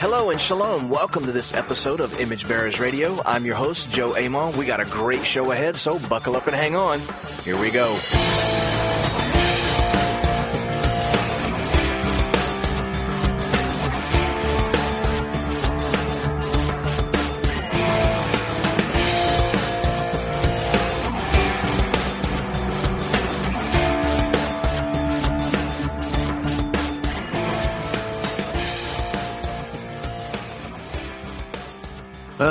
Hello and shalom. Welcome to this episode of Image Bearers Radio. I'm your host, Joe Amon. We got a great show ahead, so buckle up and hang on. Here we go.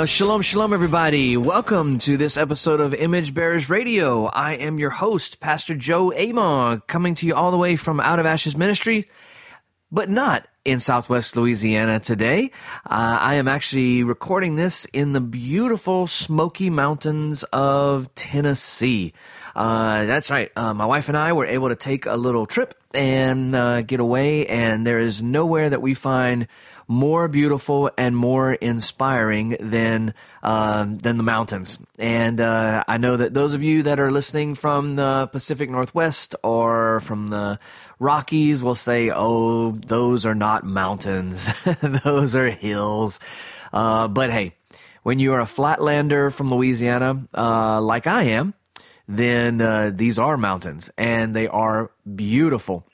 Shalom, shalom, everybody. Welcome to this episode of Image Bearers Radio. I am your host, Pastor Joe Amon, coming to you all the way from Out of Ashes Ministry, but not in Southwest Louisiana today. Uh, I am actually recording this in the beautiful Smoky Mountains of Tennessee. Uh, that's right. Uh, my wife and I were able to take a little trip and uh, get away, and there is nowhere that we find more beautiful and more inspiring than um, than the mountains. And uh, I know that those of you that are listening from the Pacific Northwest or from the Rockies will say, "Oh, those are not mountains; those are hills." Uh, but hey, when you are a flatlander from Louisiana, uh, like I am, then uh, these are mountains, and they are beautiful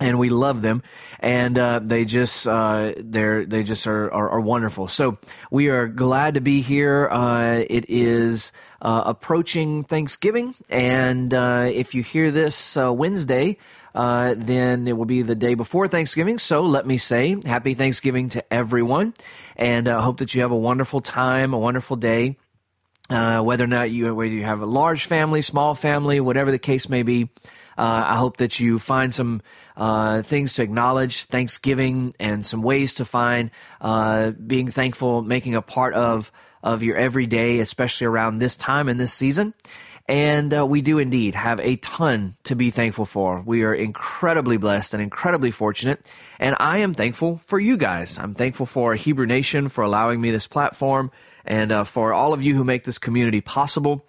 and we love them, and uh, they just uh, they're they just are, are, are wonderful. So we are glad to be here. Uh, it is uh, approaching Thanksgiving, and uh, if you hear this uh, Wednesday. then it will be the day before Thanksgiving. So let me say happy Thanksgiving to everyone, and I hope that you have a wonderful time, a wonderful day. whether or not you whether you have a large family, small family, whatever the case may be, uh, I hope that you find some uh, things to acknowledge Thanksgiving and some ways to find uh, being thankful, making a part of of your everyday, especially around this time and this season. And uh, we do indeed have a ton to be thankful for. We are incredibly blessed and incredibly fortunate. And I am thankful for you guys. I'm thankful for Hebrew Nation for allowing me this platform and uh, for all of you who make this community possible.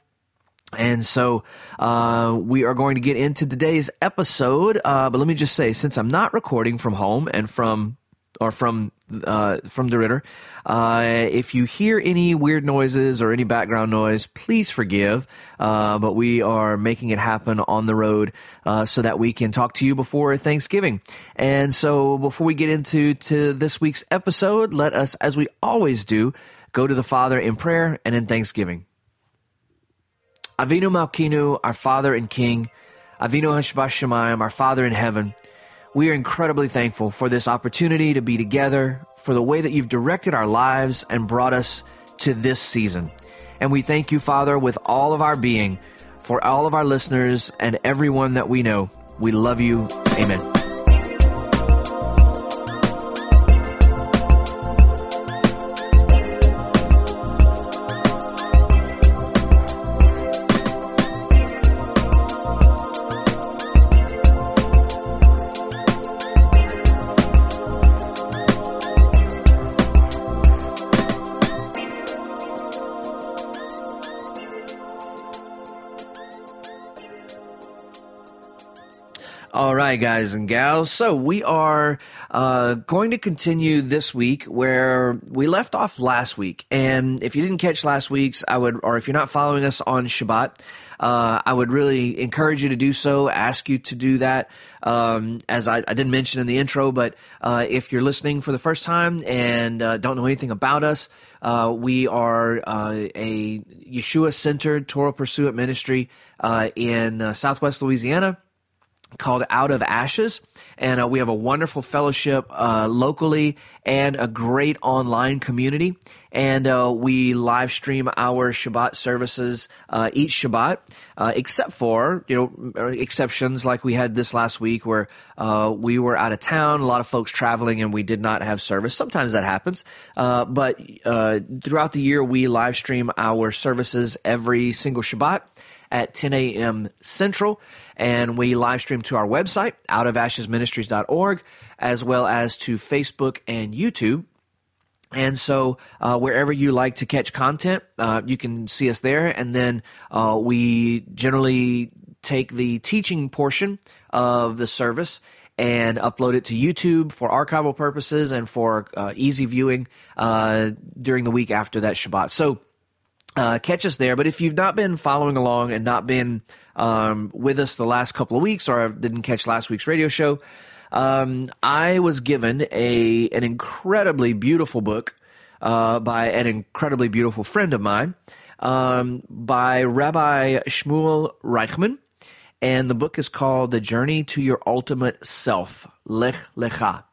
And so uh, we are going to get into today's episode. Uh, but let me just say, since I'm not recording from home and from or from uh, from DeRidder, uh, if you hear any weird noises or any background noise, please forgive. Uh, but we are making it happen on the road uh, so that we can talk to you before Thanksgiving. And so before we get into to this week's episode, let us, as we always do, go to the Father in prayer and in thanksgiving. Avinu Malkinu, our Father and King, Avinu Shebashamayim, our Father in heaven, we are incredibly thankful for this opportunity to be together, for the way that you've directed our lives and brought us to this season. And we thank you, Father, with all of our being, for all of our listeners and everyone that we know. We love you. Amen. Guys and gals. So we are uh, going to continue this week where we left off last week. And if you didn't catch last week's, I would, or if you're not following us on Shabbat, uh, I would really encourage you to do so. Ask you to do that. Um, as I, I, didn't mention in the intro, but uh, if you're listening for the first time and uh, don't know anything about us, uh, we are uh, a Yeshua centered Torah Pursuit ministry in Southwest Louisiana called Out of Ashes. And uh, we have a wonderful fellowship uh, locally and a great online community. And uh, we live stream our Shabbat services uh, each Shabbat, uh, except for, you know, exceptions like we had this last week where uh, we were out of town, a lot of folks traveling, and we did not have service. Sometimes that happens. but throughout the year, we live stream our services every single Shabbat at 10 a.m. Central and we live stream to our website, outofashesministries.org, as well as to Facebook and YouTube. And so, uh, wherever you like to catch content, uh, you can see us there. And then uh, we generally take the teaching portion of the service and upload it to YouTube for archival purposes and for uh, easy viewing uh, during the week after that Shabbat. So, uh, catch us there. But if you've not been following along and not been um, with us the last couple of weeks or didn't catch last week's radio show, um, I was given a an incredibly beautiful book uh, by an incredibly beautiful friend of mine um, by Rabbi Shmuel Reichman. And the book is called The Journey to Your Ultimate Self, Lech Lecha.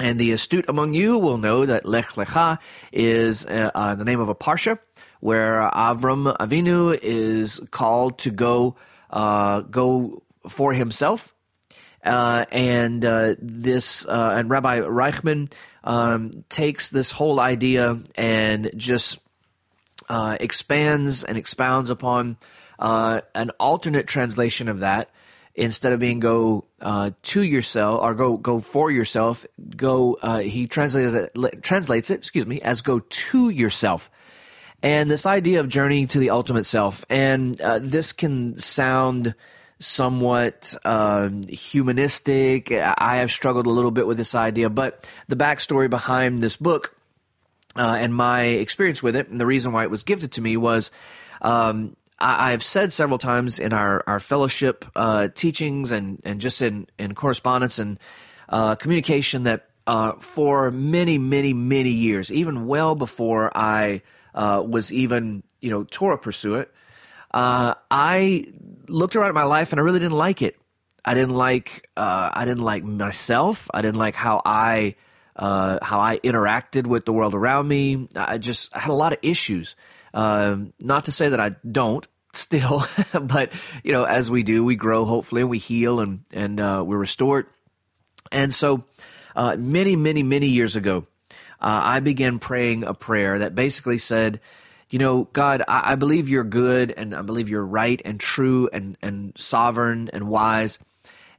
And the astute among you will know that Lech Lecha is uh, uh, the name of a parsha where Avram Avinu is called to go uh, go for himself. Uh, and uh, this uh, and Rabbi Reichman um, takes this whole idea and just uh, expands and expounds upon uh, an alternate translation of that. Instead of being go to yourself or go go for yourself, go he translates it translates it excuse me as go to yourself, and this idea of journeying to the ultimate self, and uh, this can sound somewhat uh, humanistic. I have struggled a little bit with this idea, but the backstory behind this book uh, and my experience with it, and the reason why it was gifted to me was. Um, I, have said several times in our, our fellowship uh, teachings and, and just in, in correspondence and uh, communication that uh, for many, many, many years, even well before I uh, was even, you know, Torah pursuant, uh, I looked around at my life and I really didn't like it. I didn't like uh, I didn't like myself. I didn't like how I uh, how I interacted with the world around me. I just I had a lot of issues. Uh, not to say that I don't still, but you know, as we do, we grow hopefully, and we heal and and uh, we're restored. And so, uh, many many many years ago, Uh, I began praying a prayer that basically said you know, God, I, I, believe you're good and I believe you're right and true and, and sovereign and wise.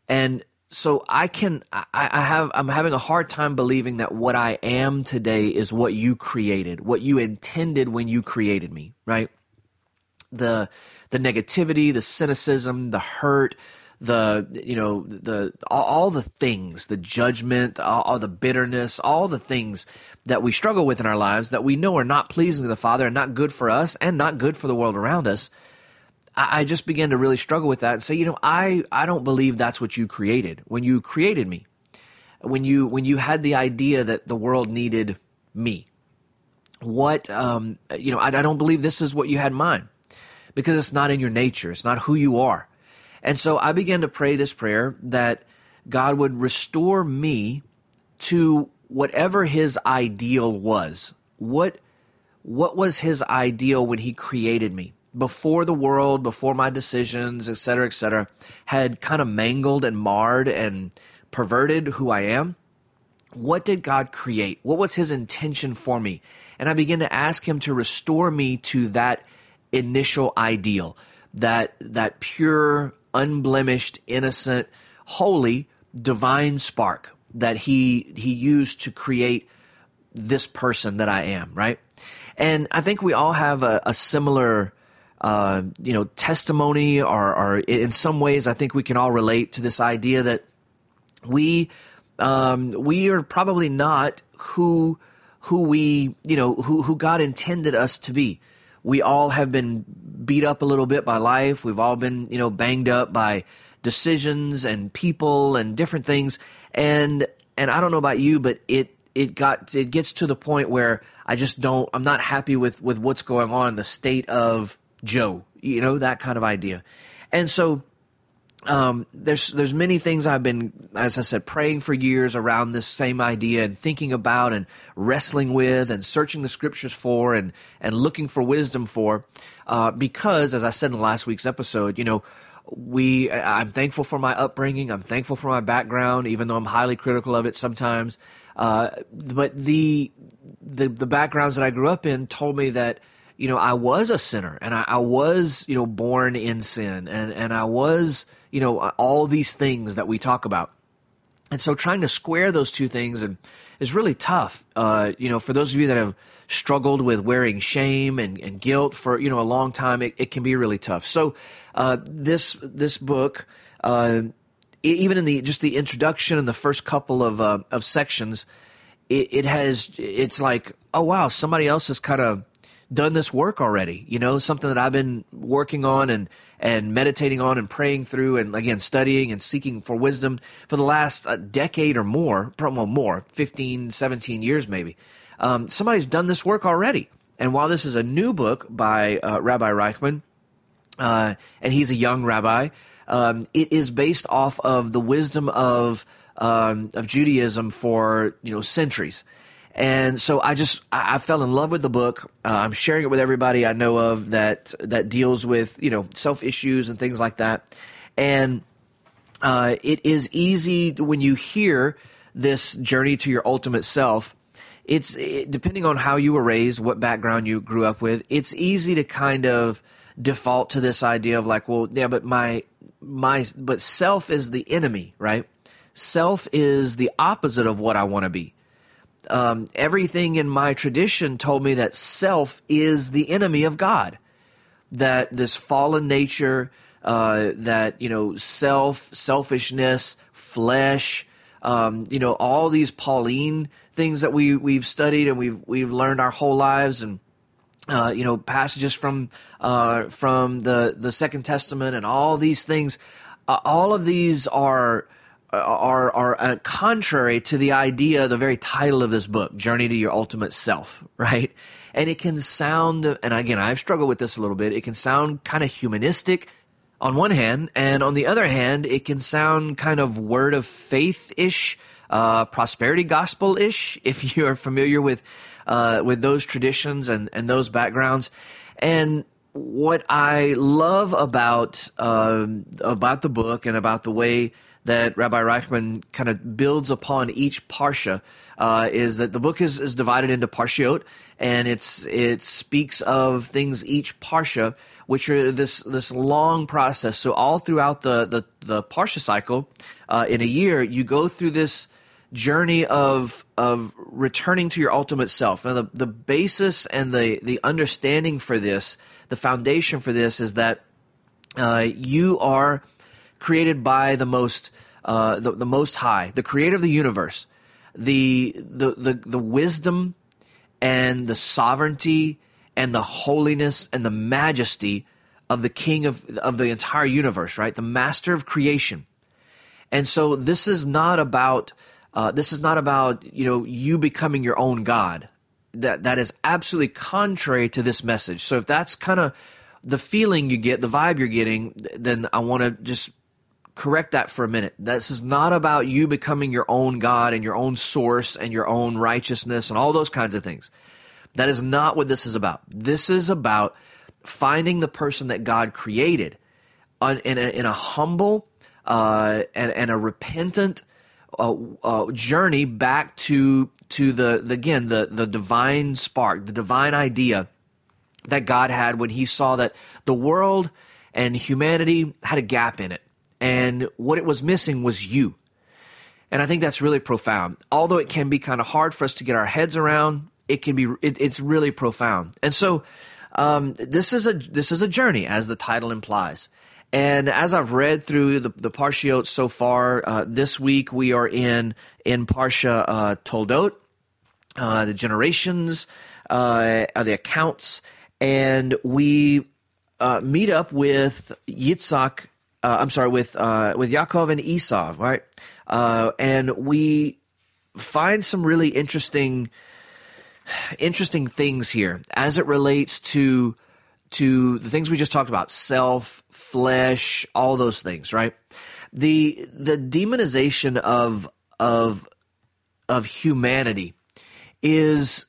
And so I can, I, I have, I'm having a hard time believing that what I am today is what you created, what you intended when you created me, right? The, the negativity, the cynicism, the hurt, the you know the all, all the things the judgment all, all, the bitterness all the things that we struggle with in our lives that we know are not pleasing to the father and not good for us and not good for the world around us I, I just began to really struggle with that and say you know i i don't believe that's what you created. When you created me when you when you had the idea that the world needed me what um you know I, I don't believe this is what you had in mind because it's not in your nature. It's not who you are. And so I began to pray this prayer that God would restore me to whatever his ideal was. What what was his ideal when he created me? Before the world, before my decisions, et cetera, et cetera, had kind of mangled and marred and perverted who I am. What did God create? What was his intention for me? And I began to ask him to restore me to that initial ideal, that that pure, unblemished, innocent, holy, divine spark that he he used to create this person that I am, right? And I think we all have a, a similar uh, you know testimony or, or in some ways I think we can all relate to this idea that we um, we are probably not who who we you know who who God intended us to be we all have been beat up a little bit by life. We've all been, you know, banged up by decisions and people and different things. And and I don't know about you, but it it got it gets to the point where I just don't I'm not happy with with what's going on the state of Joe, you know, that kind of idea. And so um, there's there's many things I've been, as I said, praying for years around this same idea and thinking about and wrestling with and searching the scriptures for and and looking for wisdom for, uh, because as I said in last week's episode, you know, we I'm thankful for my upbringing. I'm thankful for my background, even though I'm highly critical of it sometimes. Uh, but the the the backgrounds that I grew up in told me that you know I was a sinner and I, I was you know born in sin and and I was you know, all these things that we talk about. And so trying to square those two things and, is really tough. Uh, you know, for those of you that have struggled with wearing shame and, and guilt for you know a long time, it, it can be really tough. So uh, this this book, uh, even in the just the introduction and the first couple of uh, of sections, it, it has it's like oh wow somebody else has kind of done this work already. You know, something that I've been working on and and meditating on and praying through and again studying and seeking for wisdom for the last uh, decade or more, probably more, 15, 17 years maybe. Um, somebody's done this work already. And while this is a new book by uh, Rabbi Reichman, uh, and he's a young rabbi, um, it is based off of the wisdom of um, of Judaism for you know centuries. And so I just I, I fell in love with the book. Uh, I'm sharing it with everybody I know of that that deals with you know self issues and things like that. And uh, it is easy when you hear this journey to your ultimate self it's it, depending on how you were raised, what background you grew up with. It's easy to kind of default to this idea of like, well, yeah, but my my but self is the enemy, right? Self is the opposite of what I want to be. Um, everything in my tradition told me that self is the enemy of God. That this fallen nature, uh, that you know, self, selfishness, flesh, um, you know, all these Pauline things that we we've studied and we've we've learned our whole lives and uh, you know passages from uh, from the the Second Testament and all these things. Uh, all of these are are are uh, contrary to the idea, the very title of this book, "Journey to Your Ultimate Self," right? And it can sound, and again, I've struggled with this a little bit. It can sound kind of humanistic on one hand, and on the other hand, it can sound kind of word of faith ish uh, prosperity gospel ish, if you are familiar with uh, with those traditions and, and those backgrounds. And what I love about um, about the book and about the way that Rabbi Reichman kind of builds upon each parsha uh, is that the book is, is divided into parshiot, and it's it speaks of things each parsha, which are this this long process. So all throughout the the, the parsha cycle, uh, in a year, you go through this journey of of returning to your ultimate self. And the, the basis and the, the understanding for this, the foundation for this is that uh, you are created by the most uh, the, the most high, the creator of the universe, the, the the the wisdom and the sovereignty and the holiness and the majesty of the king of of the entire universe, right? The master of creation. And so this is not about uh, this is not about you know you becoming your own god. That that is absolutely contrary to this message. So if that's kind of the feeling you get, the vibe you're getting, then I want to just correct that for a minute. This is not about you becoming your own God and your own source and your own righteousness and all those kinds of things. That is not what this is about. This is about finding the person that God created in a, in a humble uh, and, and a repentant uh, uh, journey back to to the, the again the the divine spark, the divine idea that God had when He saw that the world and humanity had a gap in it, and what it was missing was you. And I think that's really profound. Although it can be kind of hard for us to get our heads around, it can be it, it's really profound. And so um, this is a this is a journey, as the title implies. And as I've read through the, the Parshiot so far, uh, this week we are in in Parsha uh, Toldot, uh, the generations, uh, the accounts, and we uh, meet up with Yitzhak. Uh, I'm sorry, with uh, with Yaakov and Esau, right? and we find some really interesting interesting things here as it relates to to the things we just talked about self flesh all those things right the the demonization of of of humanity is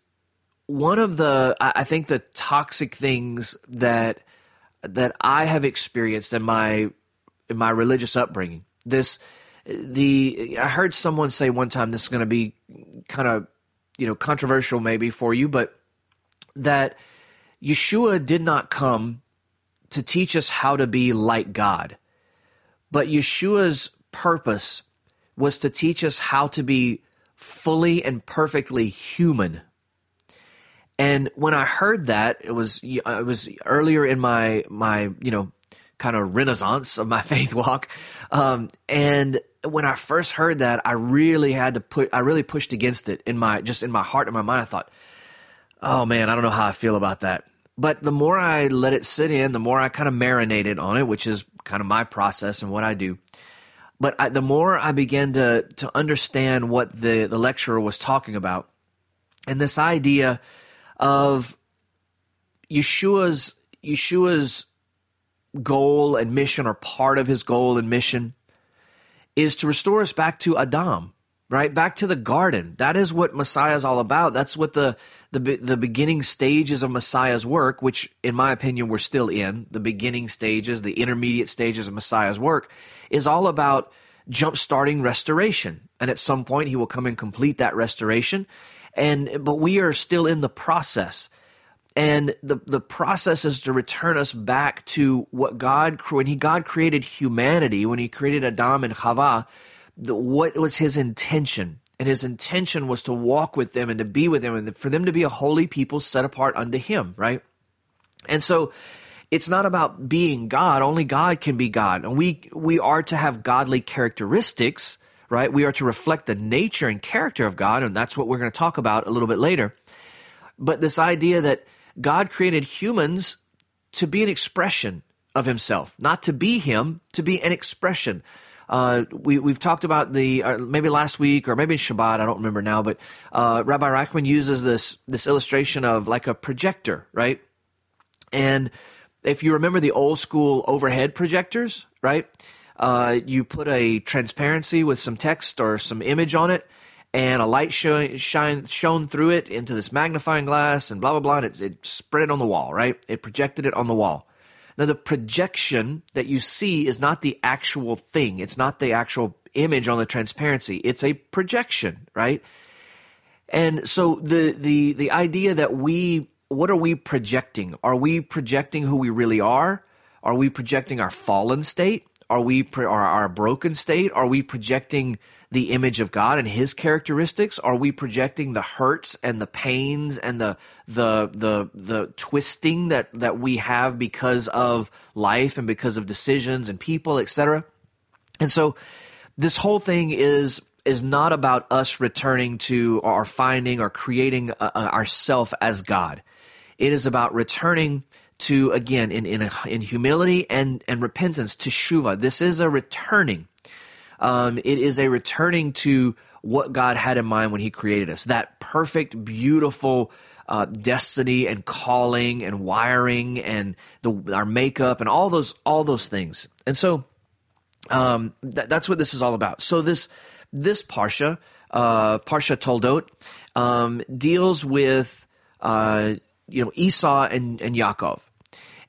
one of the I think the toxic things that that I have experienced in my in my religious upbringing. This the I heard someone say one time this is going to be kind of you know controversial maybe for you, but that Yeshua did not come to teach us how to be like God, but Yeshua's purpose was to teach us how to be fully and perfectly human. And when I heard that, it was it was earlier in my my you know kind of renaissance of my faith walk, um, and when I first heard that, I really had to put I really pushed against it in my just in my heart and my mind. I thought, oh man, I don't know how I feel about that. But the more I let it sit in, the more I kind of marinated on it, which is kind of my process and what I do. But I, the more I began to to understand what the the lecturer was talking about, and this idea of Yeshua's Yeshua's goal and mission or part of his goal and mission is to restore us back to Adam, right? Back to the garden. That is what Messiah is all about. That's what the, the, the beginning stages of Messiah's work, which in my opinion we're still in, the beginning stages, the intermediate stages of Messiah's work, is all about jump starting restoration. And at some point he will come and complete that restoration. And, but we are still in the process. And the, the process is to return us back to what God, when he, God created humanity, when he created Adam and Chava, what was his intention? And his intention was to walk with them and to be with them and for them to be a holy people set apart unto him, right? And so it's not about being God. Only God can be God. And we, we are to have godly characteristics, right? We are to reflect the nature and character of God. And that's what we're going to talk about a little bit later. But this idea that God created humans to be an expression of himself, not to be him, to be an expression. Uh, we, we've talked about the, uh, maybe last week or maybe Shabbat, I don't remember now, but uh, Rabbi Reichman uses this, this illustration of like a projector, right? And if you remember the old school overhead projectors, right? Uh, you put a transparency with some text or some image on it, and a light shone, shine, shone through it into this magnifying glass and blah, blah, blah. And it, it spread it on the wall, right? It projected it on the wall. Now, the projection that you see is not the actual thing. It's not the actual image on the transparency. It's a projection, right? And so the, the, the idea that we, what are we projecting? Are we projecting who we really are? Are we projecting our fallen state? Are we, pro- our, broken state? Are we projecting the image of God and his characteristics? Are we projecting the hurts and the pains and the the the the twisting that that we have because of life and because of decisions and people, etc.? And so this whole thing is is not about us returning to or finding or creating uh, uh ourself as God. It is about returning to again in in, in humility and and repentance to shuva. This is a returning um, it is a returning to what God had in mind when He created us. That perfect, beautiful uh, destiny and calling and wiring and the, our makeup and all those all those things. And so um, th- that's what this is all about. So this this parsha, uh, parsha Toldot, um, deals with uh, you know Esau and, and Yaakov.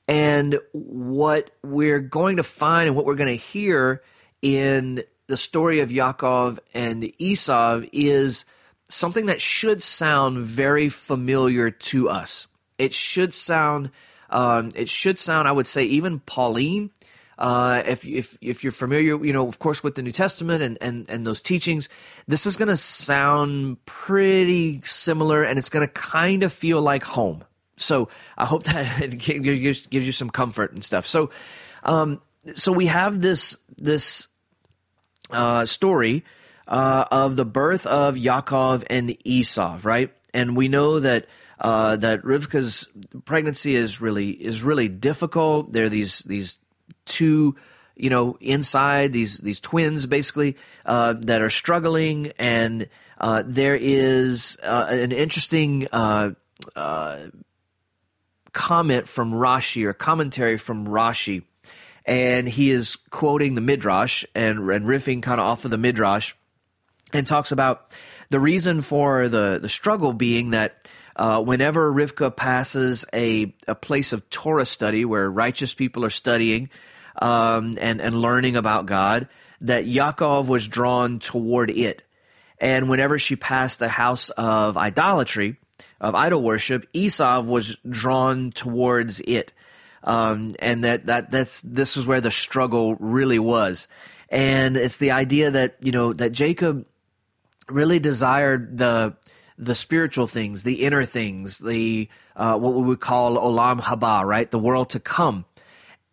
And what we're going to find and what we're going to hear in the story of Yaakov and Esau is something that should sound very familiar to us. It should sound, um, it should sound, I would say, even Pauline. Uh, if if if you're familiar, you know, of course, with the New Testament and and and those teachings, this is going to sound pretty similar, and it's going to kind of feel like home. So I hope that it gives, gives you some comfort and stuff. So, um, so we have this this uh, story uh, of the birth of Yaakov and Esau, right? And we know that uh, that Rivka's pregnancy is really is really difficult. There are these these two, you know, inside these these twins basically uh, that are struggling, and uh, there is uh, an interesting uh, comment from Rashi or commentary from Rashi and he is quoting the midrash and, and riffing kind of off of the midrash, and talks about the reason for the the struggle being that. Uh, whenever Rivka passes a, a place of Torah study where righteous people are studying um, and, and learning about God, that Yaakov was drawn toward it. And whenever she passed a house of idolatry, of idol worship, Esau was drawn towards it um, and that that that's this is where the struggle really was, and it's the idea that you know that Jacob really desired the the spiritual things, the inner things, the uh, what we would call olam haba, right, the world to come.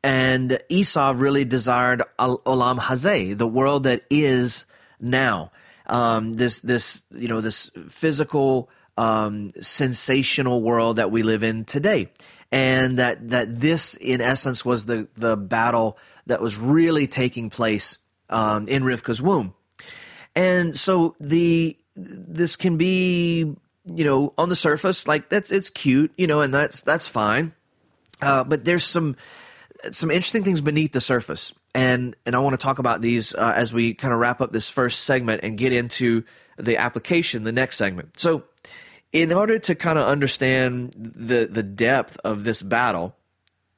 And Esau really desired olam hazeh, the world that is now. Um, this this you know this physical um, sensational world that we live in today, and that that this in essence was the the battle that was really taking place um, in Rivka's womb. And so the this can be you know on the surface like that's it's cute you know and that's that's fine uh, but there's some some interesting things beneath the surface. And and I want to talk about these uh, as we kind of wrap up this first segment and get into the application the next segment. So in order to kind of understand the the depth of this battle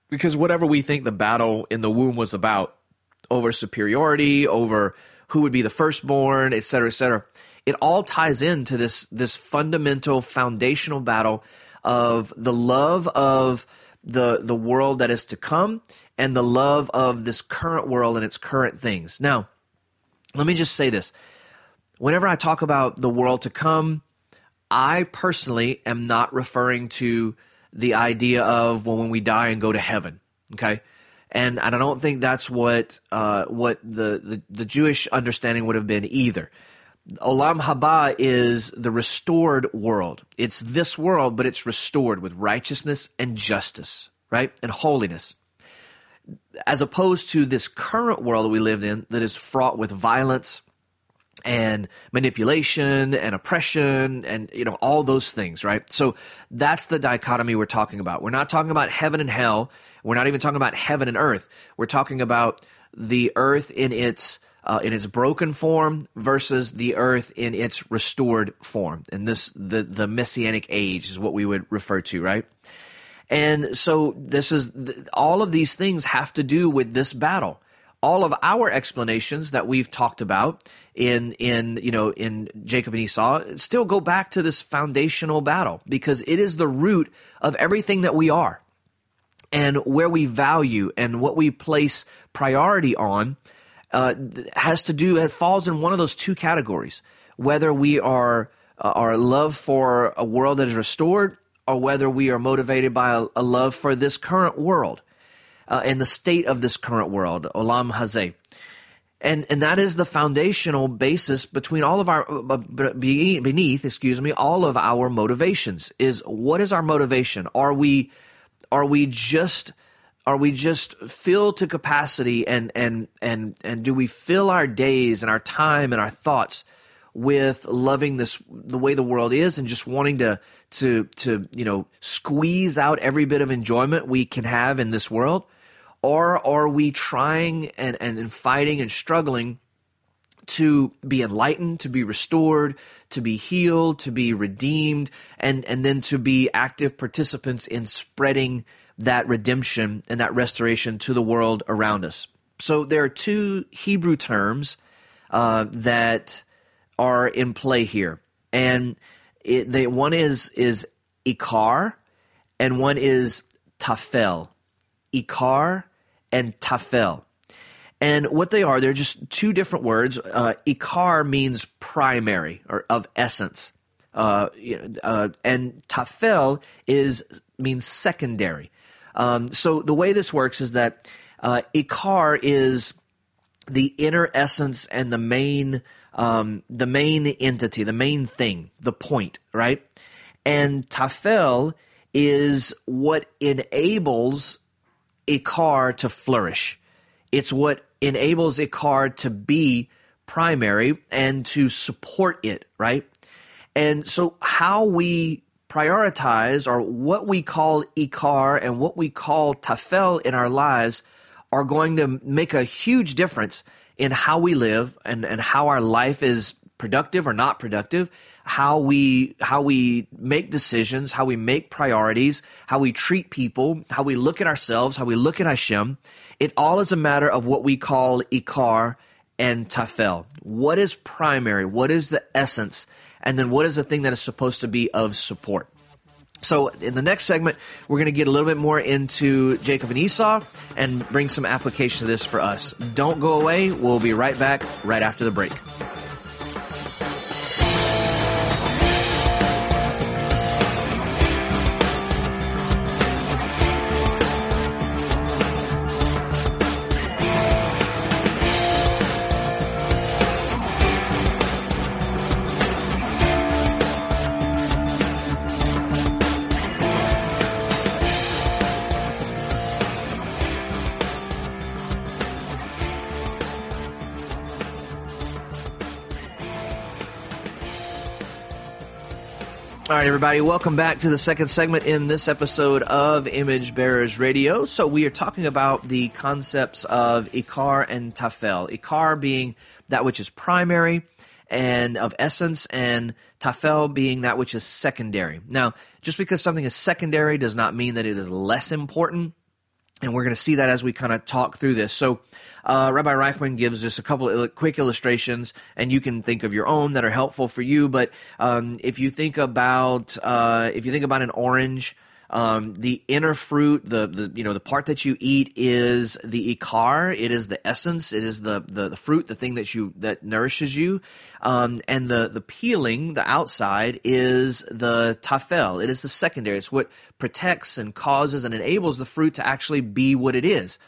because whatever we think the battle in the womb was about over superiority over who would be the firstborn et cetera et cetera it all ties into this this fundamental foundational battle of the love of the the world that is to come and the love of this current world and its current things. Now, let me just say this. Whenever I talk about the world to come, I personally am not referring to the idea of well when we die and go to heaven. Okay? And, I don't think that's what uh, what the, the, the Jewish understanding would have been either. Olam Haba is the restored world. It's this world, but it's restored with righteousness and justice, right? And holiness. As opposed to this current world that we live in that is fraught with violence and manipulation and oppression and you know all those things right so that's the dichotomy we're talking about we're not talking about heaven and hell we're not even talking about heaven and earth we're talking about the earth in its uh, in its broken form versus the earth in its restored form. And this, the, the messianic age is what we would refer to, right? And so this is, all of these things have to do with this battle. All of our explanations that we've talked about in, in, you know, in Jacob and Esau still go back to this foundational battle because it is the root of everything that we are and where we value and what we place priority on uh, has to do it falls in one of those two categories whether we are uh, our love for a world that is restored or whether we are motivated by a, a love for this current world uh, and the state of this current world olam hazeh. And and that is the foundational basis between all of our uh, beneath excuse me all of our motivations is what is our motivation? Are we are we just are we just filled to capacity and and and and do we fill our days and our time and our thoughts with loving this the way the world is and just wanting to to to you know squeeze out every bit of enjoyment we can have in this world? Or are we trying and and, and fighting and struggling to be enlightened, to be restored, to be healed, to be redeemed, and, and then to be active participants in spreading that redemption and that restoration to the world around us. So there are two Hebrew terms uh, that are in play here, and it, they, one is is ikar, and one is tafel. Ikar and tafel. And what they are, they're just two different words. Uh, ikar means primary or of essence, uh, uh, and tafel is means secondary. Um, so the way this works is that uh, Ikar is the inner essence and the main um, the main entity, the main thing, the point, right? And Tafel is what enables Ikar to flourish. It's what enables Ikar to be primary and to support it, right? And so how we prioritize or what we call ikar and what we call tafel in our lives are going to make a huge difference in how we live and, and how our life is productive or not productive, how we how we make decisions, how we make priorities, how we treat people, how we look at ourselves, how we look at Hashem. It all is a matter of what we call ikar and tafel. What is primary? What is the essence? And then what is the thing that is supposed to be of support. So, in the next segment, we're going to get a little bit more into Jacob and Esau and bring some application to this for us. Don't go away. We'll be right back right after the break. Right, everybody, welcome back to the second segment in this episode of Image Bearers Radio. So, we are talking about the concepts of Ikar and Tafel. Ikar being that which is primary and of essence, and Tafel being that which is secondary. Now, just because something is secondary does not mean that it is less important. And we're going to see that as we kind of talk through this. So, uh, Rabbi Reichman gives just a couple of quick illustrations, and you can think of your own that are helpful for you. But um, if you think about uh, if you think about an orange, um, the inner fruit, the, the you know the part that you eat is the ikar. It is the essence. It is the, the, the fruit, the thing that you that nourishes you, um, and the the peeling, the outside is the tafel. It is the secondary. It's what protects and causes and enables the fruit to actually be what it is.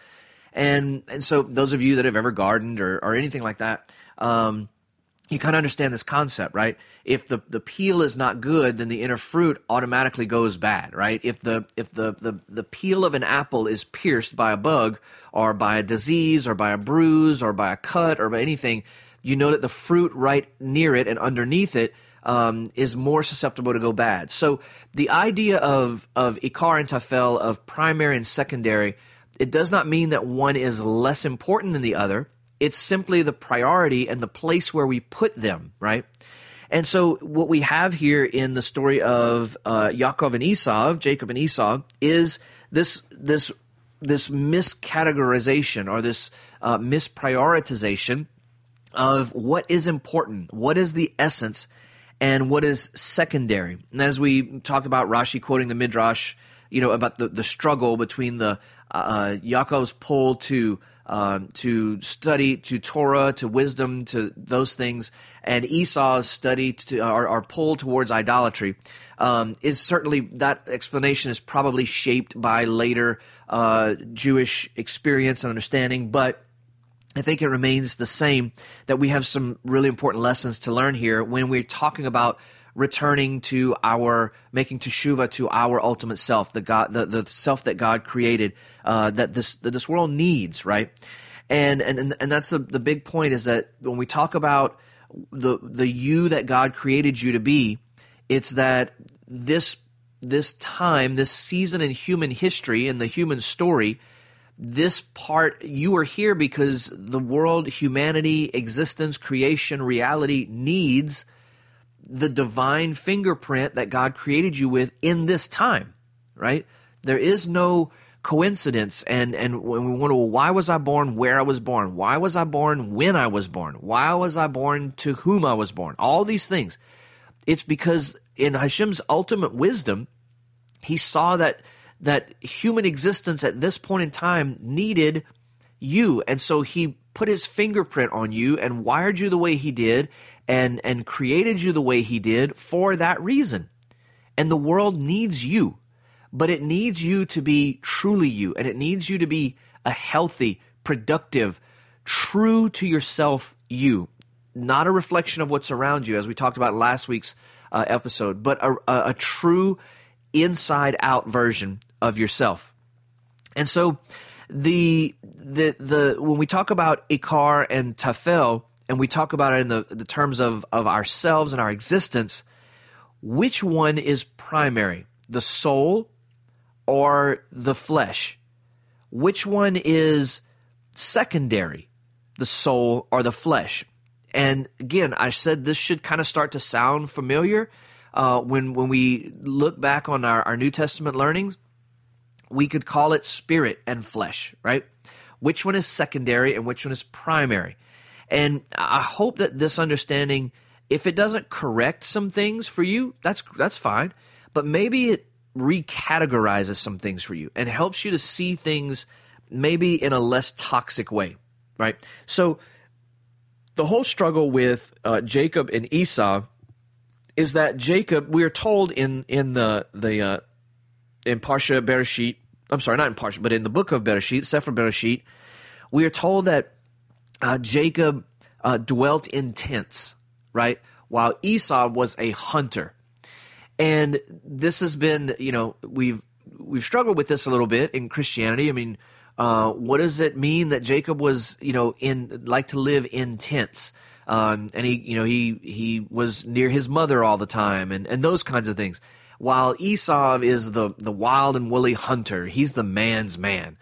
And and so those of you that have ever gardened or or anything like that. Um, you kind of understand this concept, right? If the, the peel is not good, then the inner fruit automatically goes bad, right? If the if the, the, the peel of an apple is pierced by a bug or by a disease or by a bruise or by a cut or by anything, you know that the fruit right near it and underneath it um, is more susceptible to go bad. So the idea of of ikar and tafel of primary and secondary, it does not mean that one is less important than the other it's simply the priority and the place where we put them, right? And so what we have here in the story of uh, Yaakov and Esau, Jacob and Esau, is this this this miscategorization or this uh, misprioritization of what is important, what is the essence, and what is secondary. And as we talked about Rashi quoting the Midrash, you know about the, the struggle between the uh, Yaakov's pull to um, to study, to Torah, to wisdom, to those things, and Esau's study to, are, are pulled towards idolatry, um, is certainly that explanation is probably shaped by later uh, Jewish experience and understanding, but. I think it remains the same that we have some really important lessons to learn here when we're talking about returning to our making teshuva to our ultimate self, the God, the, the self that God created, uh, that this that this world needs, right? And and and that's the the big point is that when we talk about the the you that God created you to be, it's that this this time, this season in human history and the human story, this part you are here because the world, humanity, existence, creation, reality needs the divine fingerprint that God created you with in this time, right? There is no coincidence. And and when we wonder well, why was I born where I was born? Why was I born when I was born? Why was I born to whom I was born? All these things. It's because in Hashem's ultimate wisdom he saw that that human existence at this point in time needed you. And so he put his fingerprint on you and wired you the way he did and and created you the way he did for that reason. And the world needs you, but it needs you to be truly you and it needs you to be a healthy, productive, true to yourself you, not a reflection of what's around you as we talked about last week's uh, episode, but a, a, a true inside out version of yourself. And so the the the when we talk about Ikar and Tafel, and we talk about it in the, the terms of, of ourselves and our existence, which one is primary? The soul or the flesh? Which one is secondary? The soul or the flesh? And again, I said this should kind of start to sound familiar uh, when when we look back on our, our New Testament learnings. We could call it spirit and flesh, right? Which one is secondary and which one is primary? And I hope that this understanding, if it doesn't correct some things for you, that's that's fine. But maybe it recategorizes some things for you and helps you to see things maybe in a less toxic way, right? So the whole struggle with uh, Jacob and Esau is that Jacob, we are told in in the the uh, in Parsha Bereshit, I'm sorry, not in Parsha, but in the book of Bereshit, Sefer Bereshit, we are told that uh, Jacob uh, dwelt in tents, right? While Esau was a hunter. And this has been, you know, we've we've struggled with this a little bit in Christianity. I mean, uh, what does it mean that Jacob was, you know, in like to live in tents? um, and he you know he he was near his mother all the time, and and those kinds of things. While Esau is the the wild and woolly hunter, he's the man's man,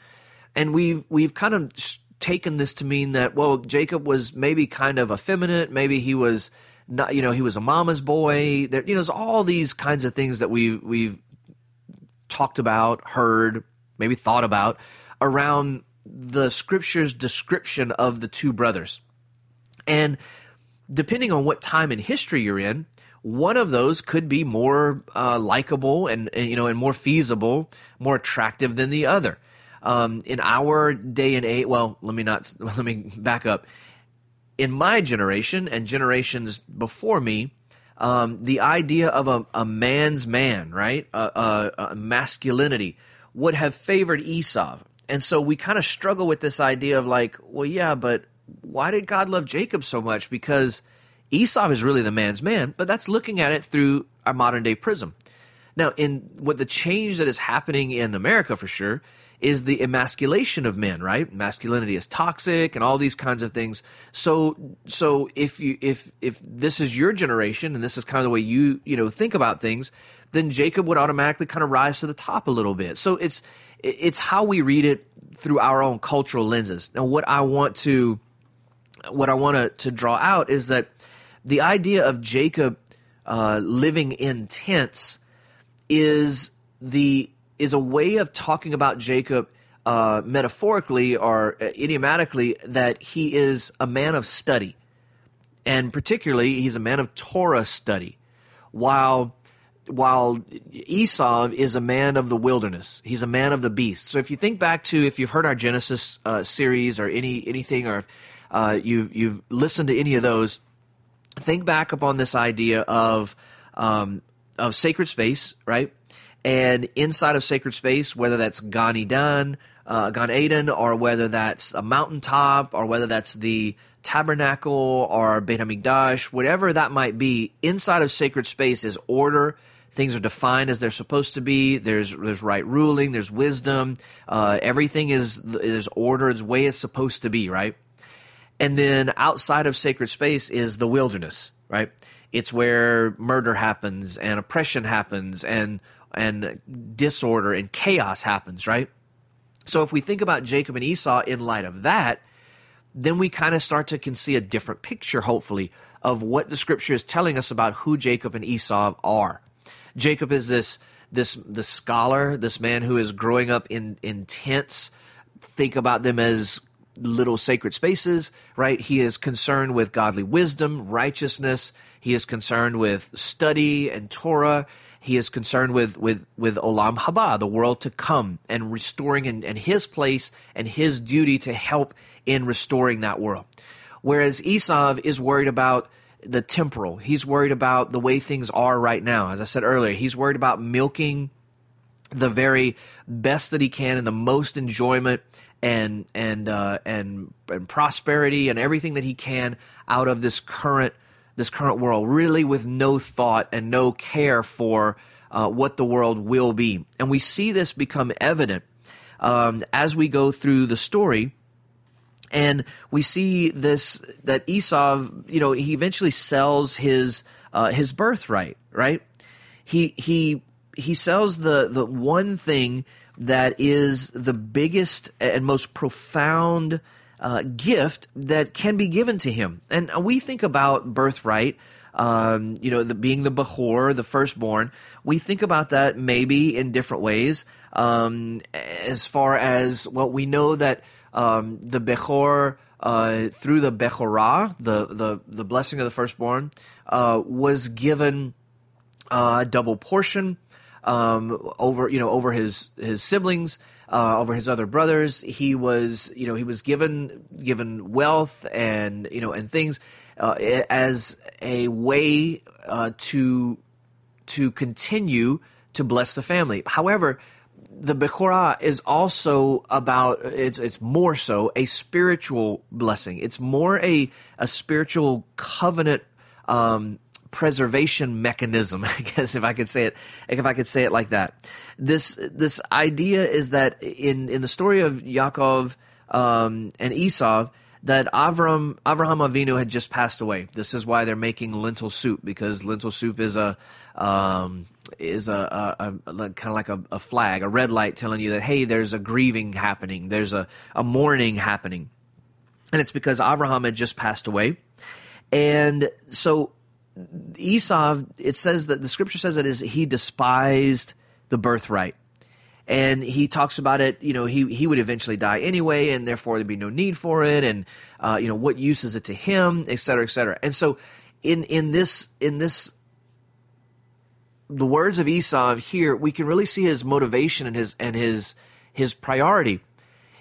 and we've we've kind of taken this to mean that well Jacob was maybe kind of effeminate, maybe he was not you know he was a mama's boy. There, you know, there's all these kinds of things that we've we've talked about, heard, maybe thought about around the scripture's description of the two brothers. And depending on what time in history you're in, one of those could be more uh, likable and, and, you know and more feasible, more attractive than the other. Um, in our day and age, well, let me not let me back up. In my generation and generations before me, um, the idea of a, a man's man, right, masculinity, would have favored Esau. And so we kind of struggle with this idea of like, well, yeah, but why did God love Jacob so much? Because Esau is really the man's man, but that's looking at it through a modern day prism. Now, in what the change that is happening in America for sure is the emasculation of men, right? Masculinity is toxic and all these kinds of things. So, so if you, if, if this is your generation and this is kind of the way you, you know, think about things, then Jacob would automatically kind of rise to the top a little bit. So it's, it's how we read it through our own cultural lenses. Now, what I want to, what I want to, to draw out is that the idea of Jacob uh, living in tents is the is a way of talking about Jacob uh, metaphorically or uh, idiomatically that he is a man of study, and particularly he's a man of Torah study, while while Esau is a man of the wilderness, he's a man of the beast. So if you think back to if you've heard our Genesis uh, series or any anything, or uh, you've you've listened to any of those, think back upon this idea of um, of sacred space, right? And inside of sacred space, whether that's Gan Eden, uh, Gan Eden, or whether that's a mountaintop, or whether that's the tabernacle or Beit Hamikdash, whatever that might be, inside of sacred space is order. Things are defined as they're supposed to be. There's there's right ruling. There's wisdom. Uh, everything is is order. It's way it's supposed to be, right? And then outside of sacred space is the wilderness, right? It's where murder happens and oppression happens and and disorder and chaos happens, right? So if we think about Jacob and Esau in light of that, then we kind of start to can see a different picture, hopefully, of what the scripture is telling us about who Jacob and Esau are. Jacob is this this the scholar, this man who is growing up in in tents. Think about them as little sacred spaces, right? He is concerned with godly wisdom, righteousness. He is concerned with study and Torah. He is concerned with, with, with Olam Haba, the world to come, and restoring and, and his place and his duty to help in restoring that world. Whereas Esau is worried about the temporal. He's worried about the way things are right now. As I said earlier, he's worried about milking the very best that he can and the most enjoyment and and uh, and and prosperity and everything that he can out of this current this current world, really with no thought and no care for uh, what the world will be. And we see this become evident um, as we go through the story. And we see this that Esau, you know, he eventually sells his uh, his birthright, right? He he he sells the the one thing that is the biggest and most profound uh, gift that can be given to him. And we think about birthright, um, you know, the, being the Bechor, the firstborn. We think about that maybe in different ways. Um, as far as, well, we know that um, the Bechor, uh, through the Bechorah, the, the, the blessing of the firstborn, uh, was given uh, a double portion um, over you know over his his siblings, uh, over his other brothers. He was you know he was given given wealth and you know and things uh, as a way uh, to to continue to bless the family. However, the Bechorah is also about it's it's more so a spiritual blessing. It's more a a spiritual covenant um, preservation mechanism, I guess if I could say it, if I could say it like that. This this idea is that in in the story of Yaakov um, and Esau, that Avram Avraham Avinu had just passed away. This is why they're making lentil soup because lentil soup is a um, is a, a, a, kind of like a, a, flag, a red light telling you that hey, there's a grieving happening, there's a, a mourning happening, and it's because Avraham had just passed away, and so Esau. It says that the scripture says that is he despised the birthright and he talks about it. You know, he he would eventually die anyway, and therefore there'd be no need for it. And uh, you know, what use is it to him, et cetera, et cetera. And so, in in this in this the words of Esau here, we can really see his motivation and his and his his priority.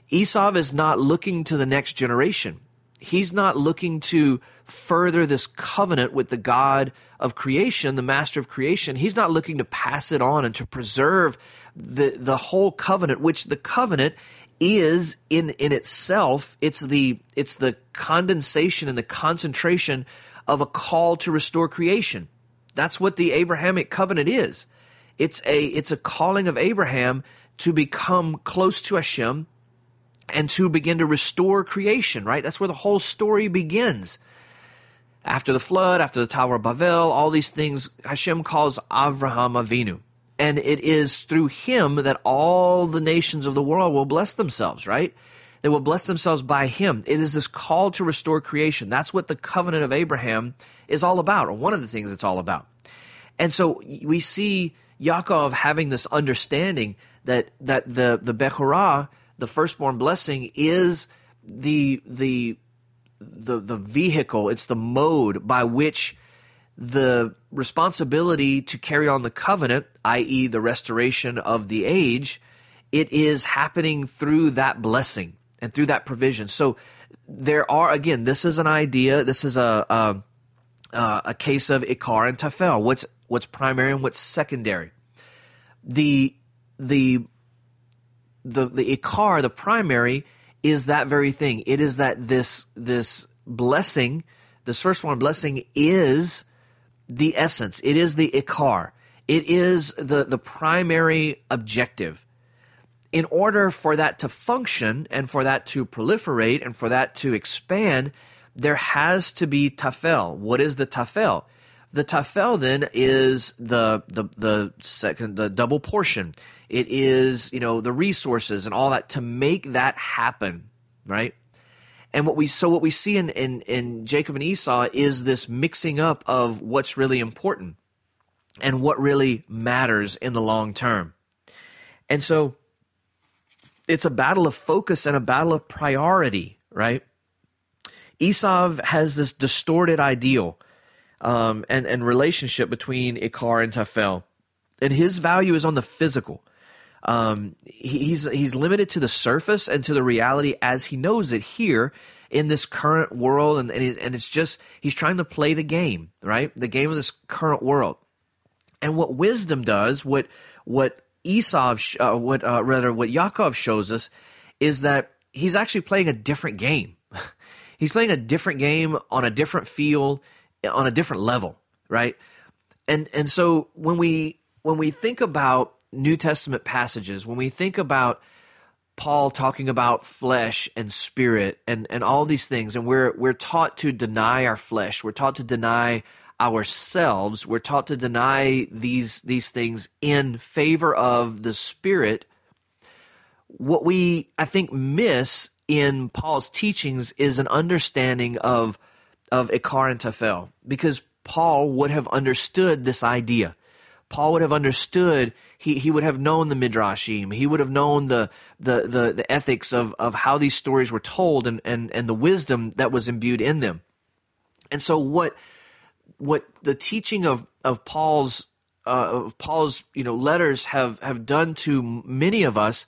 Esau is not looking to the next generation. He's not looking to further this covenant with the God of creation, the master of creation. He's not looking to pass it on and to preserve the the whole covenant, which the covenant is in in itself. It's the it's the condensation and the concentration of a call to restore creation. That's what the Abrahamic covenant is. It's a it's a calling of Abraham to become close to Hashem and to begin to restore creation, right? That's where the whole story begins. After the flood, after the Tower of Babel, all these things, Hashem calls Avraham Avinu and it is through him that all the nations of the world will bless themselves, right? They will bless themselves by him. It is this call to restore creation. That's what the covenant of Abraham is all about, or one of the things it's all about. And so we see Yaakov having this understanding that that the the Bechorah, the firstborn blessing, is the the the the vehicle. It's the mode by which the responsibility to carry on the covenant, i.e., the restoration of the age, it is happening through that blessing and through that provision. So there are again, this is an idea. This is a a, a case of ikar and tafel. What's what's primary and what's secondary. The the the the ikar, the primary, is that very thing. It is that this this blessing, this first one blessing is the essence. It is the ikar. It is the, the primary objective. In order for that to function and for that to proliferate and for that to expand, there has to be tafel. What is the tafel? The tafel then is the the the second the double portion. It is you know the resources and all that to make that happen, right? And what we so what we see in, in, in Jacob and Esau is this mixing up of what's really important and what really matters in the long term. And so it's a battle of focus and a battle of priority, right? Esau has this distorted ideal um, and, and relationship between Ikar and Tafel. And his value is on the physical. Um, he's he's limited to the surface and to the reality as he knows it here in this current world, and and, and it's just he's trying to play the game, right? The game of this current world. And what wisdom does, what what Esau, uh, what uh, rather what Yaakov shows us, is that he's actually playing a different game. he's playing a different game on a different field, on a different level, right? And and so when we when we think about New Testament passages, when we think about Paul talking about flesh and spirit and, and all these things, and we're we're taught to deny our flesh, we're taught to deny ourselves, we're taught to deny these these things in favor of the spirit. What we I think miss in Paul's teachings is an understanding of of Ikar and Tafel, because Paul would have understood this idea. Paul would have understood he, he would have known the midrashim. He would have known the, the, the, the ethics of, of how these stories were told and, and, and the wisdom that was imbued in them. And so what what the teaching of of Paul's uh, of Paul's you know letters have have done to many of us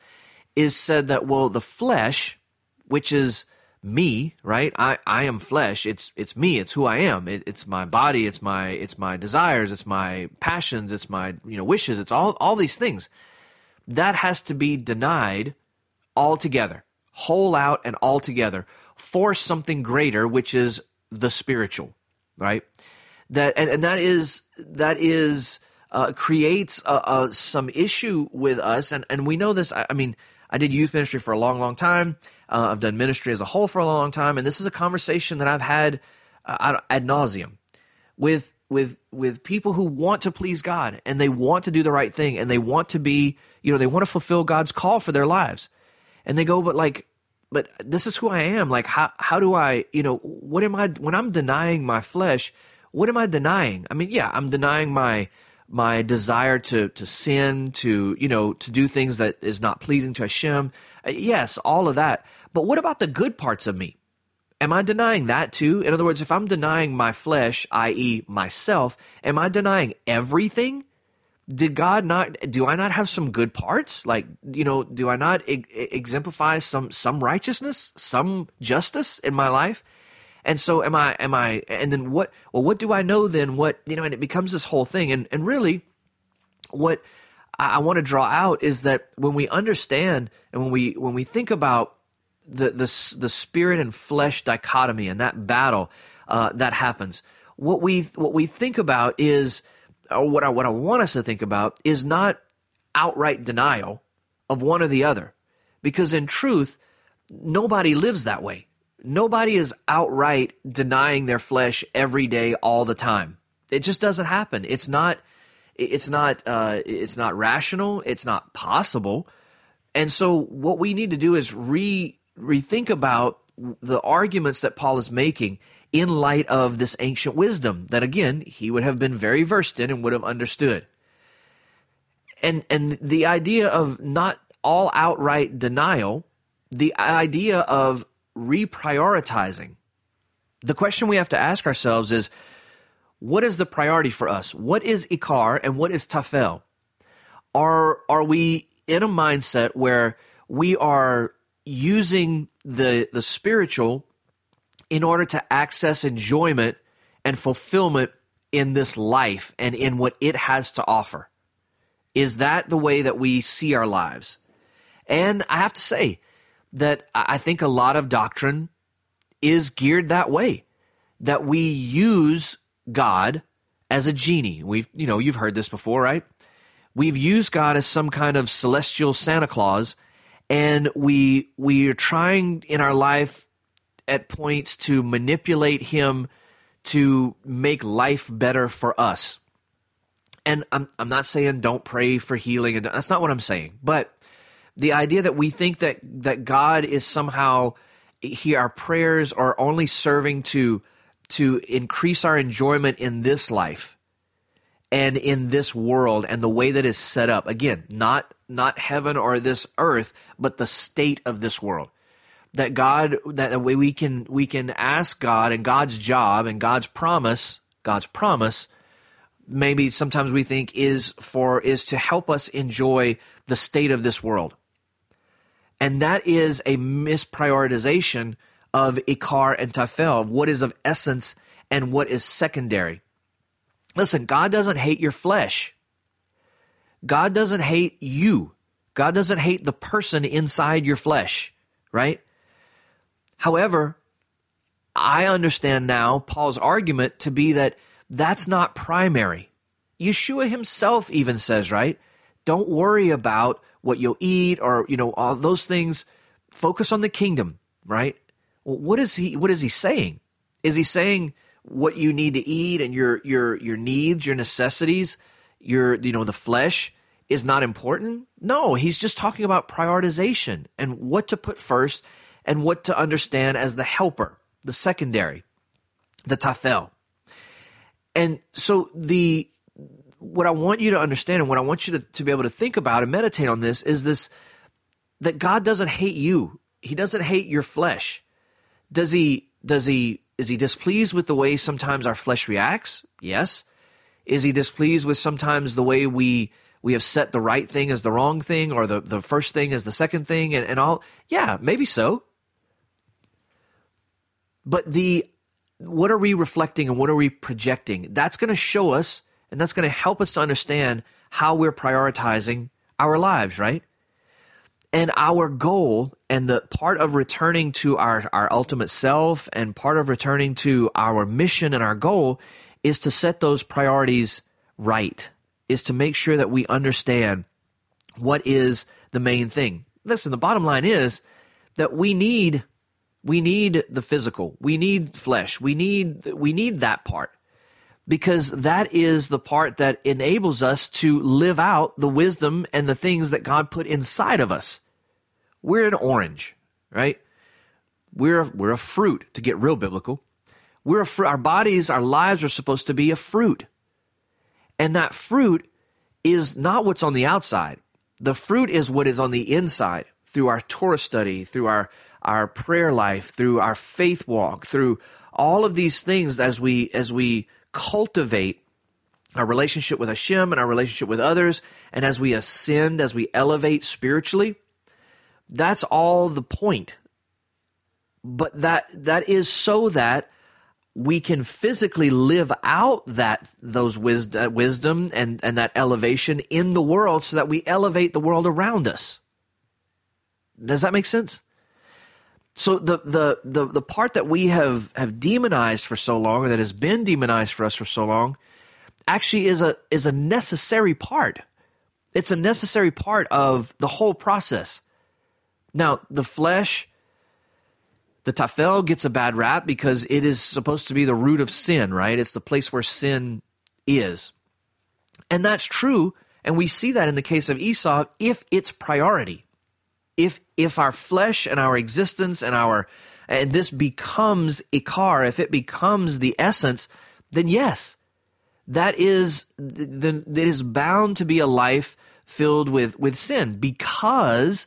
is said that well the flesh, which is me, right? I, I am flesh. It's it's me. It's who I am. It, it's my body. It's my it's my desires. It's my passions. It's my you know wishes. It's all all these things. That has to be denied altogether, whole out and altogether for something greater, which is the spiritual, right? That and, and that is that is uh, creates some issue with us, and and we know this. I, I mean, I did youth ministry for a long, long time. Uh, I've done ministry as a whole for a long time, and this is a conversation that I've had uh, ad nauseum with with with people who want to please God and they want to do the right thing and they want to be, you know, they want to fulfill God's call for their lives. And they go, but like, but this is who I am. Like, how how do I, you know, what am I when I'm denying my flesh? What am I denying? I mean, yeah, I'm denying my my desire to to sin, to you know, to do things that is not pleasing to Hashem. Uh, yes, all of that. But what about the good parts of me? Am I denying that too? In other words, if I'm denying my flesh, i.e., myself, am I denying everything? Did God not? Do I not have some good parts? Like, you know, do I not e- exemplify some some righteousness, some justice in my life? And so, am I? Am I? And then what? Well, what do I know then? What you know? And it becomes this whole thing. And and really, what I, I want to draw out is that when we understand and when we when we think about the the the spirit and flesh dichotomy and that battle uh, that happens. What we what we think about is, or what I what I want us to think about is not outright denial of one or the other, because in truth, nobody lives that way. Nobody is outright denying their flesh every day, all the time. It just doesn't happen. It's not. It's not. Uh, it's not rational. It's not possible. And so, what we need to do is re rethink about the arguments that Paul is making in light of this ancient wisdom that again he would have been very versed in and would have understood. And and the idea of not all outright denial, the idea of reprioritizing. The question we have to ask ourselves is what is the priority for us? What is ikar and what is tafel? Are are we in a mindset where we are using the the spiritual in order to access enjoyment and fulfillment in this life and in what it has to offer. Is that the way that we see our lives? And I have to say that I think a lot of doctrine is geared that way. That we use God as a genie. We've, you know, you've heard this before, right? We've used God as some kind of celestial Santa Claus and we we are trying in our life at points to manipulate him to make life better for us. And I'm I'm not saying don't pray for healing and that's not what I'm saying. But the idea that we think that that God is somehow he our prayers are only serving to to increase our enjoyment in this life and in this world and the way that is set up. Again, not not heaven or this earth, but the state of this world. That God, that way we can we can ask God and God's job and God's promise, God's promise, maybe sometimes we think is for is to help us enjoy the state of this world. And that is a misprioritization of Ikar and Tafel, what is of essence and what is secondary. Listen, God doesn't hate your flesh. God doesn't hate you. God doesn't hate the person inside your flesh, right? However, I understand now Paul's argument to be that that's not primary. Yeshua himself even says, right? Don't worry about what you'll eat or, you know, all those things. Focus on the kingdom, right? Well, what is he what is he saying? Is he saying what you need to eat and your your your needs, your necessities your you know the flesh is not important. No, he's just talking about prioritization and what to put first and what to understand as the helper, the secondary, the tafel. And so the what I want you to understand and what I want you to, to be able to think about and meditate on this is this that God doesn't hate you. He doesn't hate your flesh. Does he does he is he displeased with the way sometimes our flesh reacts? Yes. Is he displeased with sometimes the way we we have set the right thing as the wrong thing or the, the first thing as the second thing and, and all? Yeah, maybe so. But the what are we reflecting and what are we projecting? That's going to show us and that's going to help us to understand how we're prioritizing our lives, right? And our goal and the part of returning to our, our ultimate self and part of returning to our mission and our goal is to set those priorities right, is to make sure that we understand what is the main thing. listen, the bottom line is that we need we need the physical. We need flesh. We need we need that part. Because that is the part that enables us to live out the wisdom and the things that God put inside of us. We're an orange, right? We're a, we're a fruit to get real biblical. We're fr- our bodies, our lives are supposed to be a fruit. And that fruit is not what's on the outside. The fruit is what is on the inside through our Torah study, through our, our prayer life, through our faith walk, through all of these things as we, as we cultivate our relationship with Hashem and our relationship with others, and as we ascend, as we elevate spiritually, that's all the point. But that that is so that we can physically live out that those wisdom, wisdom and, and that elevation in the world so that we elevate the world around us. Does that make sense? So the, the, the, the part that we have, have demonized for so long, or that has been demonized for us for so long, actually is a, is a necessary part. It's a necessary part of the whole process. Now, the flesh, the tafel gets a bad rap because it is supposed to be the root of sin, right? It's the place where sin is. And that's true. And we see that in the case of Esau if it's priority. If if our flesh and our existence and our and this becomes ikar, if it becomes the essence, then yes, that is then it is bound to be a life filled with with sin because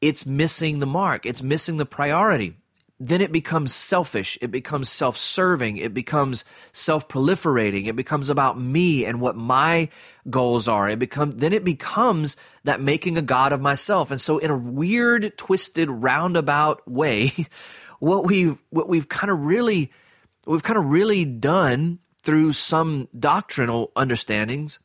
it's missing the mark. It's missing the priority then it becomes selfish. It becomes self serving. It becomes self proliferating. It becomes about me and what my goals are. It become, then it becomes that making a God of myself. And so in a weird, twisted, roundabout way, what we've, what we've kind of really, we've kind of really done through some doctrinal understandings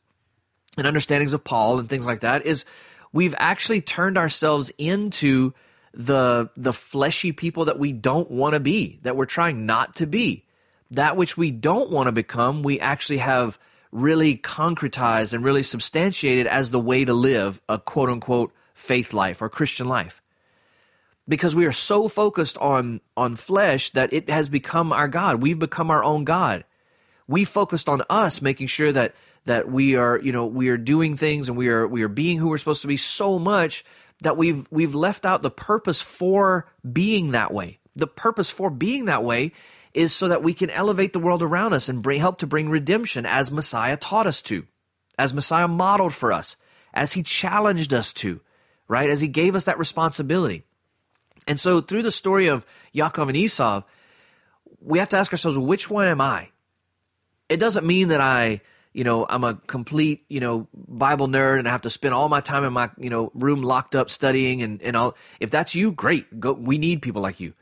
and understandings of Paul and things like that is we've actually turned ourselves into the the fleshy people that we don't want to be, that we're trying not to be. That which we don't want to become, we actually have really concretized and really substantiated as the way to live a quote unquote faith life or Christian life. Because we are so focused on on flesh that it has become our God. We've become our own God. We focused on us making sure that that we are, you know, we are doing things and we are we are being who we're supposed to be so much that we've we've left out the purpose for being that way. The purpose for being that way is so that we can elevate the world around us and bring help to bring redemption as Messiah taught us to, as Messiah modeled for us, as he challenged us to, right? As he gave us that responsibility. And so through the story of Yaakov and Esau, we have to ask ourselves, which one am I? It doesn't mean that I you know, I'm a complete, you know, Bible nerd and I have to spend all my time in my, you know, room locked up studying and, and all. If that's you, great. Go, we need people like you.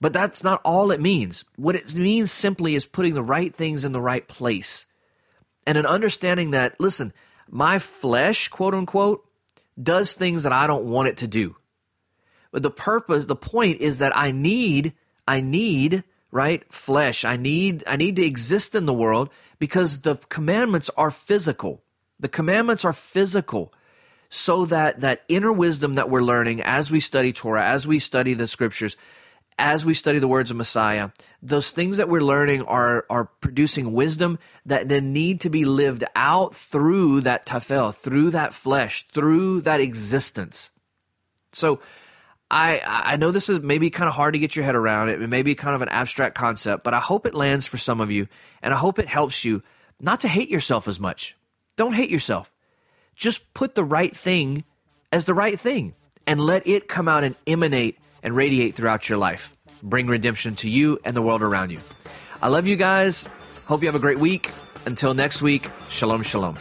But that's not all it means. What it means simply is putting the right things in the right place. And an understanding that, listen, my flesh, quote unquote, does things that I don't want it to do. But the purpose, the point is that I need, I need, right, flesh. I need, I need to exist in the world because the commandments are physical. The commandments are physical so that that inner wisdom that we're learning as we study Torah, as we study the scriptures, as we study the words of Messiah, those things that we're learning are, are producing wisdom that then need to be lived out through that tafel, through that flesh, through that existence. So I, I know this is maybe kind of hard to get your head around. It may be kind of an abstract concept, but I hope it lands for some of you, and I hope it helps you not to hate yourself as much. Don't hate yourself. Just put the right thing as the right thing and let it come out and emanate and radiate throughout your life. Bring redemption to you and the world around you. I love you guys. Hope you have a great week. Until next week, shalom, shalom.